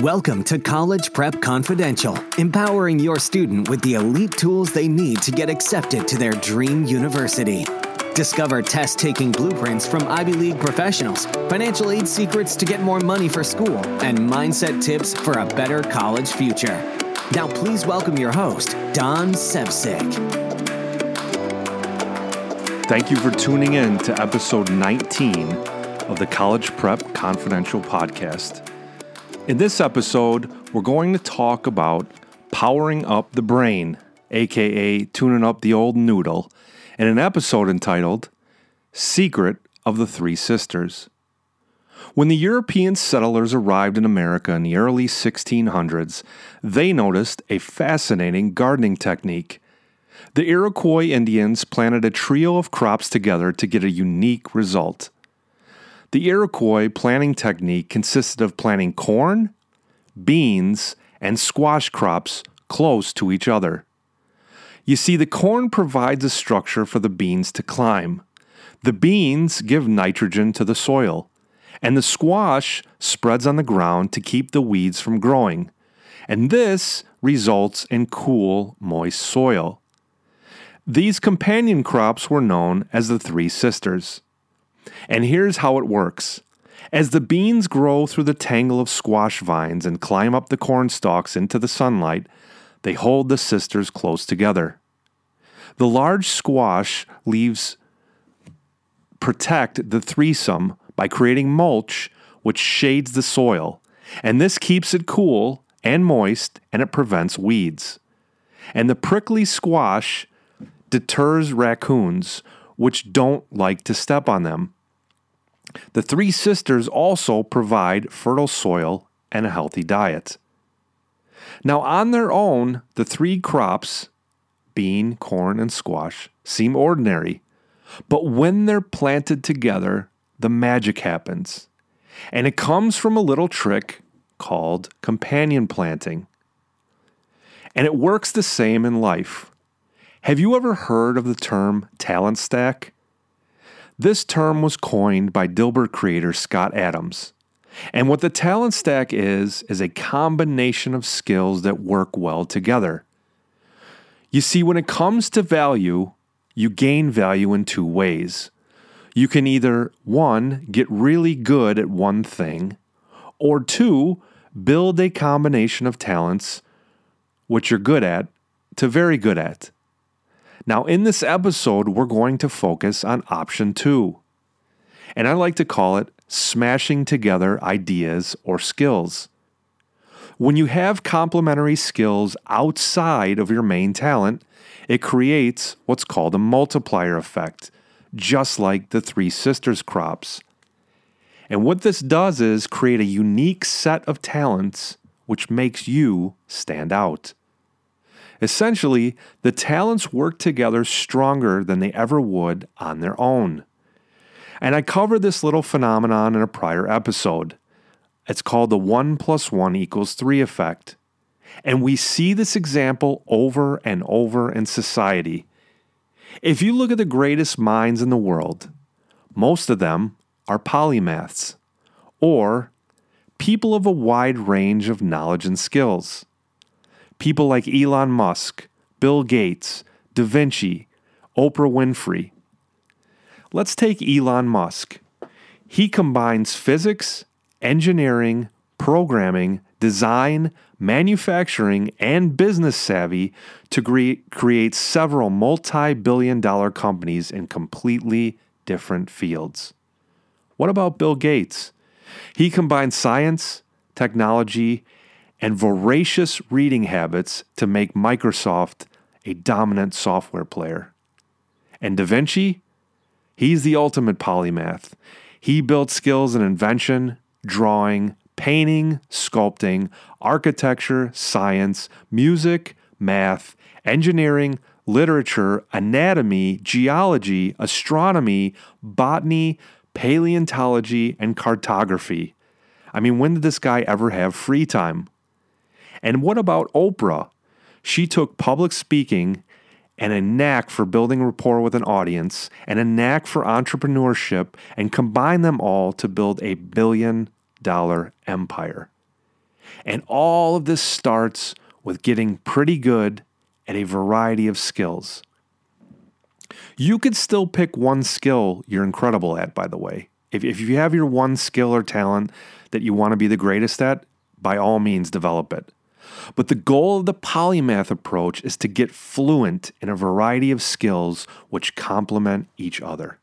Welcome to College Prep Confidential, empowering your student with the elite tools they need to get accepted to their dream university. Discover test taking blueprints from Ivy League professionals, financial aid secrets to get more money for school, and mindset tips for a better college future. Now, please welcome your host, Don Sevcik. Thank you for tuning in to episode 19 of the College Prep Confidential podcast. In this episode, we're going to talk about powering up the brain, aka tuning up the old noodle, in an episode entitled Secret of the Three Sisters. When the European settlers arrived in America in the early 1600s, they noticed a fascinating gardening technique. The Iroquois Indians planted a trio of crops together to get a unique result. The Iroquois planting technique consisted of planting corn, beans, and squash crops close to each other. You see, the corn provides a structure for the beans to climb. The beans give nitrogen to the soil, and the squash spreads on the ground to keep the weeds from growing. And this results in cool, moist soil. These companion crops were known as the Three Sisters. And here's how it works. As the beans grow through the tangle of squash vines and climb up the corn stalks into the sunlight, they hold the sisters close together. The large squash leaves protect the threesome by creating mulch which shades the soil, and this keeps it cool and moist and it prevents weeds. And the prickly squash deters raccoons which don't like to step on them. The three sisters also provide fertile soil and a healthy diet. Now, on their own, the three crops bean, corn, and squash seem ordinary, but when they're planted together, the magic happens. And it comes from a little trick called companion planting. And it works the same in life. Have you ever heard of the term talent stack? This term was coined by Dilbert creator Scott Adams. And what the talent stack is, is a combination of skills that work well together. You see, when it comes to value, you gain value in two ways. You can either, one, get really good at one thing, or two, build a combination of talents, which you're good at, to very good at. Now, in this episode, we're going to focus on option two. And I like to call it smashing together ideas or skills. When you have complementary skills outside of your main talent, it creates what's called a multiplier effect, just like the Three Sisters crops. And what this does is create a unique set of talents which makes you stand out. Essentially, the talents work together stronger than they ever would on their own. And I covered this little phenomenon in a prior episode. It's called the 1 plus 1 equals 3 effect. And we see this example over and over in society. If you look at the greatest minds in the world, most of them are polymaths, or people of a wide range of knowledge and skills. People like Elon Musk, Bill Gates, Da Vinci, Oprah Winfrey. Let's take Elon Musk. He combines physics, engineering, programming, design, manufacturing, and business savvy to cre- create several multi billion dollar companies in completely different fields. What about Bill Gates? He combines science, technology, and voracious reading habits to make Microsoft a dominant software player. And Da Vinci, he's the ultimate polymath. He built skills in invention, drawing, painting, sculpting, architecture, science, music, math, engineering, literature, anatomy, geology, astronomy, botany, paleontology, and cartography. I mean, when did this guy ever have free time? And what about Oprah? She took public speaking and a knack for building rapport with an audience and a knack for entrepreneurship and combined them all to build a billion dollar empire. And all of this starts with getting pretty good at a variety of skills. You could still pick one skill you're incredible at, by the way. If, if you have your one skill or talent that you want to be the greatest at, by all means, develop it. But the goal of the polymath approach is to get fluent in a variety of skills which complement each other.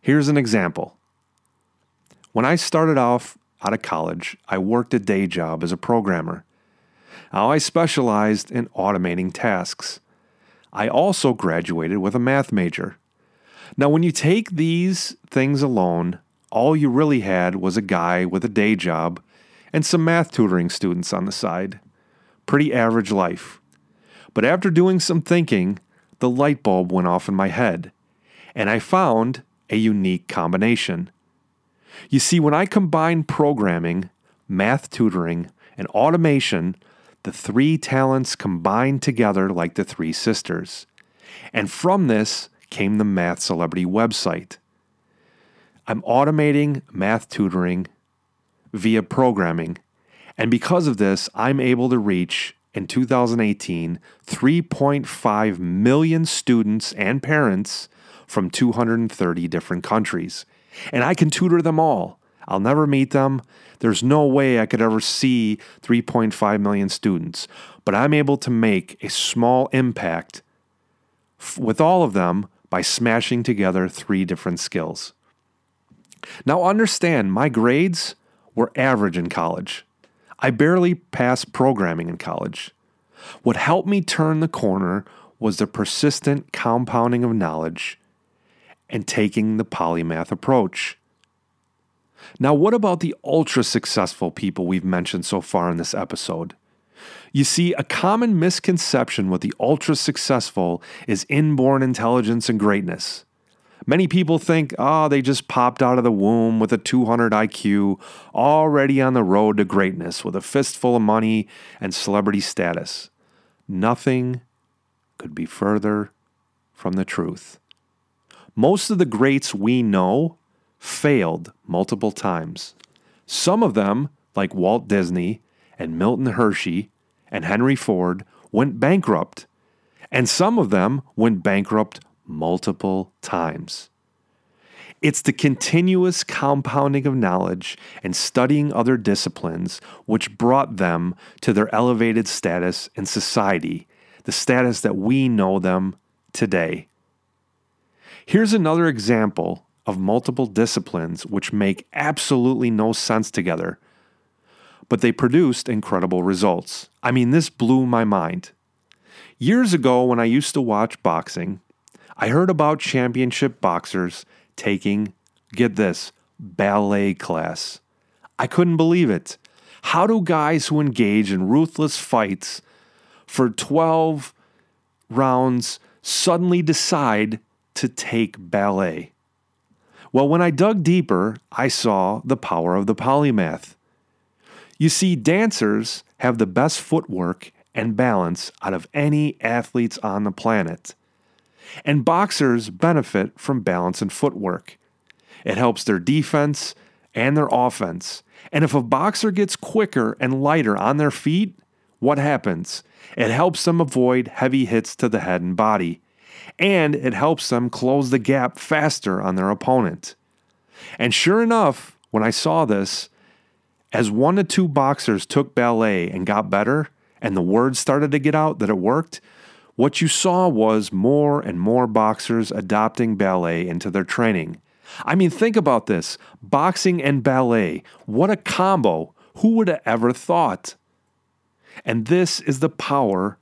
Here's an example. When I started off out of college, I worked a day job as a programmer. Now, I specialized in automating tasks. I also graduated with a math major. Now, when you take these things alone, all you really had was a guy with a day job and some math tutoring students on the side. Pretty average life. But after doing some thinking, the light bulb went off in my head, and I found a unique combination. You see, when I combine programming, math tutoring, and automation, the three talents combined together like the three sisters. And from this came the Math Celebrity website. I'm automating math tutoring via programming, and because of this, I'm able to reach in 2018 3.5 million students and parents from 230 different countries. And I can tutor them all. I'll never meet them. There's no way I could ever see 3.5 million students, but I'm able to make a small impact f- with all of them by smashing together three different skills. Now, understand my grades were average in college. I barely passed programming in college. What helped me turn the corner was the persistent compounding of knowledge and taking the polymath approach. Now, what about the ultra successful people we've mentioned so far in this episode? You see, a common misconception with the ultra successful is inborn intelligence and greatness. Many people think, oh, they just popped out of the womb with a 200 IQ, already on the road to greatness with a fistful of money and celebrity status. Nothing could be further from the truth. Most of the greats we know failed multiple times. Some of them, like Walt Disney and Milton Hershey and Henry Ford, went bankrupt. And some of them went bankrupt multiple times. It's the continuous compounding of knowledge and studying other disciplines which brought them to their elevated status in society, the status that we know them today. Here's another example of multiple disciplines which make absolutely no sense together, but they produced incredible results. I mean, this blew my mind. Years ago, when I used to watch boxing, I heard about championship boxers taking, get this, ballet class. I couldn't believe it. How do guys who engage in ruthless fights for 12 rounds suddenly decide to take ballet? Well, when I dug deeper, I saw the power of the polymath. You see, dancers have the best footwork and balance out of any athletes on the planet. And boxers benefit from balance and footwork. It helps their defense and their offense. And if a boxer gets quicker and lighter on their feet, what happens? It helps them avoid heavy hits to the head and body and it helps them close the gap faster on their opponent. And sure enough, when I saw this, as one to two boxers took ballet and got better, and the word started to get out that it worked, what you saw was more and more boxers adopting ballet into their training. I mean, think about this boxing and ballet. What a combo! Who would have ever thought? And this is the power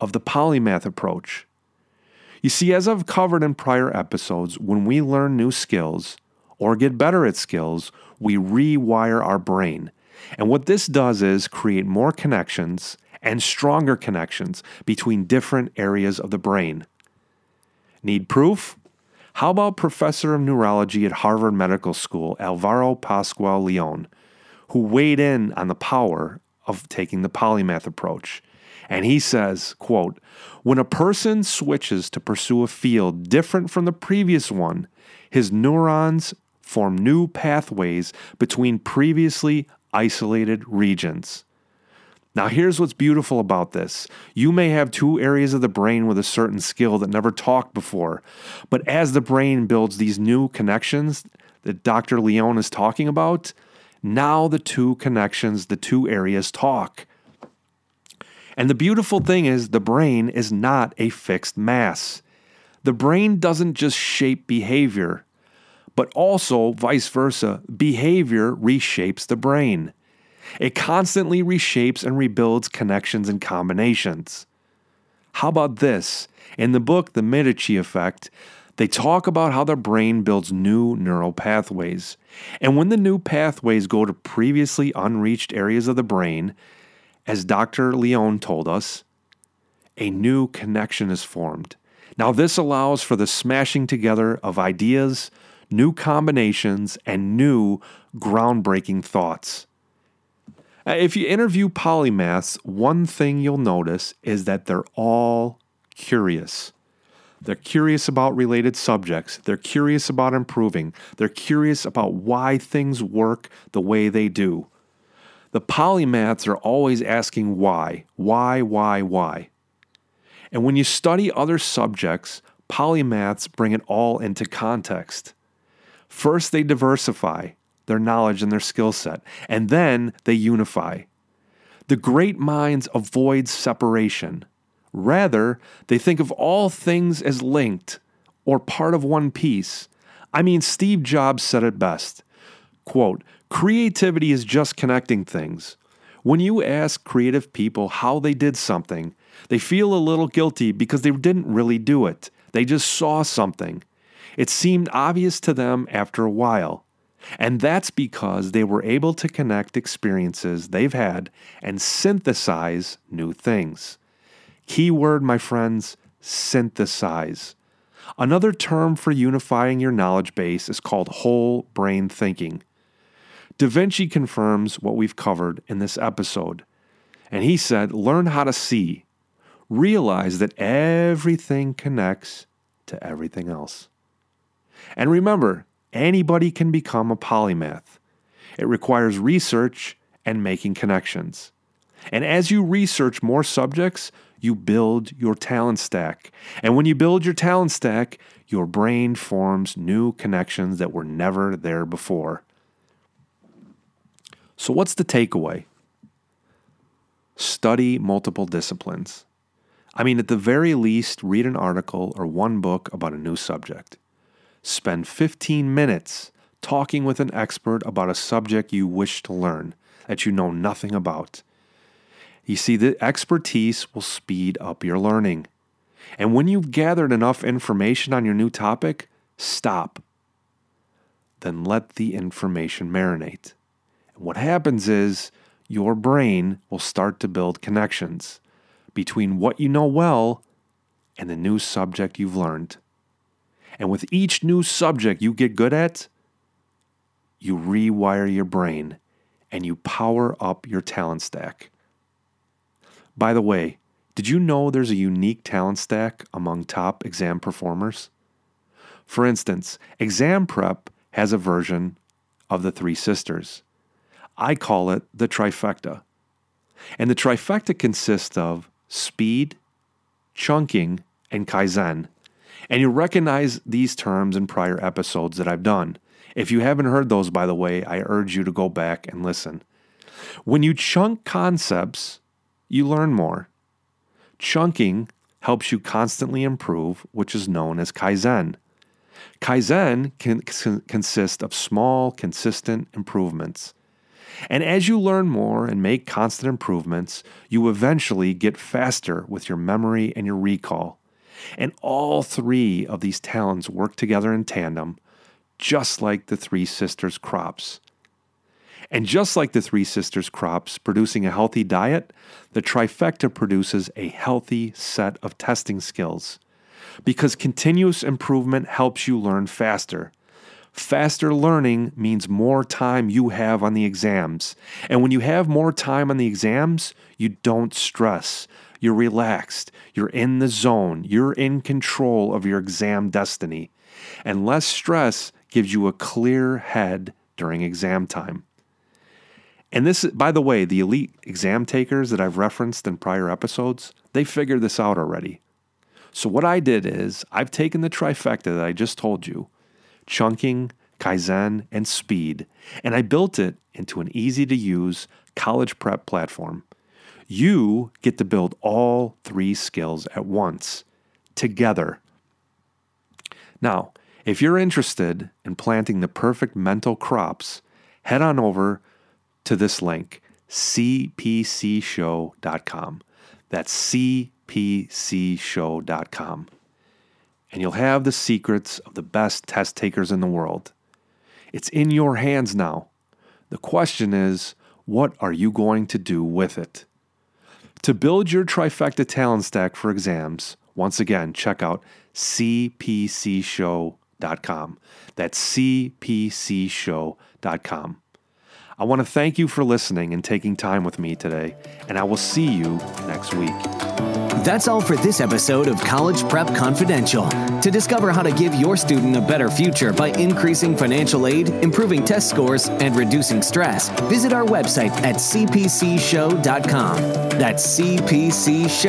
of the polymath approach. You see, as I've covered in prior episodes, when we learn new skills or get better at skills, we rewire our brain. And what this does is create more connections and stronger connections between different areas of the brain. Need proof? How about professor of neurology at Harvard Medical School, Alvaro Pascual Leon, who weighed in on the power of taking the polymath approach? And he says, quote, when a person switches to pursue a field different from the previous one, his neurons form new pathways between previously isolated regions. Now, here's what's beautiful about this. You may have two areas of the brain with a certain skill that never talked before, but as the brain builds these new connections that Dr. Leon is talking about, now the two connections, the two areas talk. And the beautiful thing is, the brain is not a fixed mass. The brain doesn't just shape behavior, but also vice versa. Behavior reshapes the brain. It constantly reshapes and rebuilds connections and combinations. How about this? In the book, The Medici Effect, they talk about how the brain builds new neural pathways. And when the new pathways go to previously unreached areas of the brain, as Dr. Leone told us, a new connection is formed. Now, this allows for the smashing together of ideas, new combinations, and new groundbreaking thoughts. Uh, if you interview polymaths, one thing you'll notice is that they're all curious. They're curious about related subjects. They're curious about improving. They're curious about why things work the way they do. The polymaths are always asking why, why, why, why. And when you study other subjects, polymaths bring it all into context. First, they diversify their knowledge and their skill set, and then they unify. The great minds avoid separation. Rather, they think of all things as linked or part of one piece. I mean, Steve Jobs said it best. Quote, creativity is just connecting things. When you ask creative people how they did something, they feel a little guilty because they didn't really do it. They just saw something. It seemed obvious to them after a while. And that's because they were able to connect experiences they've had and synthesize new things. Key word, my friends synthesize. Another term for unifying your knowledge base is called whole brain thinking. Da Vinci confirms what we've covered in this episode. And he said, learn how to see. Realize that everything connects to everything else. And remember, Anybody can become a polymath. It requires research and making connections. And as you research more subjects, you build your talent stack. And when you build your talent stack, your brain forms new connections that were never there before. So, what's the takeaway? Study multiple disciplines. I mean, at the very least, read an article or one book about a new subject. Spend 15 minutes talking with an expert about a subject you wish to learn that you know nothing about. You see, the expertise will speed up your learning. And when you've gathered enough information on your new topic, stop. Then let the information marinate. And what happens is your brain will start to build connections between what you know well and the new subject you've learned. And with each new subject you get good at, you rewire your brain and you power up your talent stack. By the way, did you know there's a unique talent stack among top exam performers? For instance, Exam Prep has a version of the Three Sisters. I call it the trifecta. And the trifecta consists of speed, chunking, and kaizen. And you recognize these terms in prior episodes that I've done. If you haven't heard those, by the way, I urge you to go back and listen. When you chunk concepts, you learn more. Chunking helps you constantly improve, which is known as Kaizen. Kaizen can consist of small, consistent improvements. And as you learn more and make constant improvements, you eventually get faster with your memory and your recall. And all three of these talents work together in tandem, just like the three sisters' crops. And just like the three sisters' crops producing a healthy diet, the trifecta produces a healthy set of testing skills. Because continuous improvement helps you learn faster. Faster learning means more time you have on the exams. And when you have more time on the exams, you don't stress. You're relaxed. You're in the zone. You're in control of your exam destiny. And less stress gives you a clear head during exam time. And this, by the way, the elite exam takers that I've referenced in prior episodes, they figured this out already. So, what I did is I've taken the trifecta that I just told you chunking, Kaizen, and speed, and I built it into an easy to use college prep platform. You get to build all three skills at once, together. Now, if you're interested in planting the perfect mental crops, head on over to this link, cpcshow.com. That's cpcshow.com. And you'll have the secrets of the best test takers in the world. It's in your hands now. The question is, what are you going to do with it? To build your trifecta talent stack for exams, once again, check out cpcshow.com. That's cpcshow.com. I want to thank you for listening and taking time with me today, and I will see you next week. That's all for this episode of College Prep Confidential. To discover how to give your student a better future by increasing financial aid, improving test scores, and reducing stress, visit our website at cpcshow.com. That's cpcshow.com.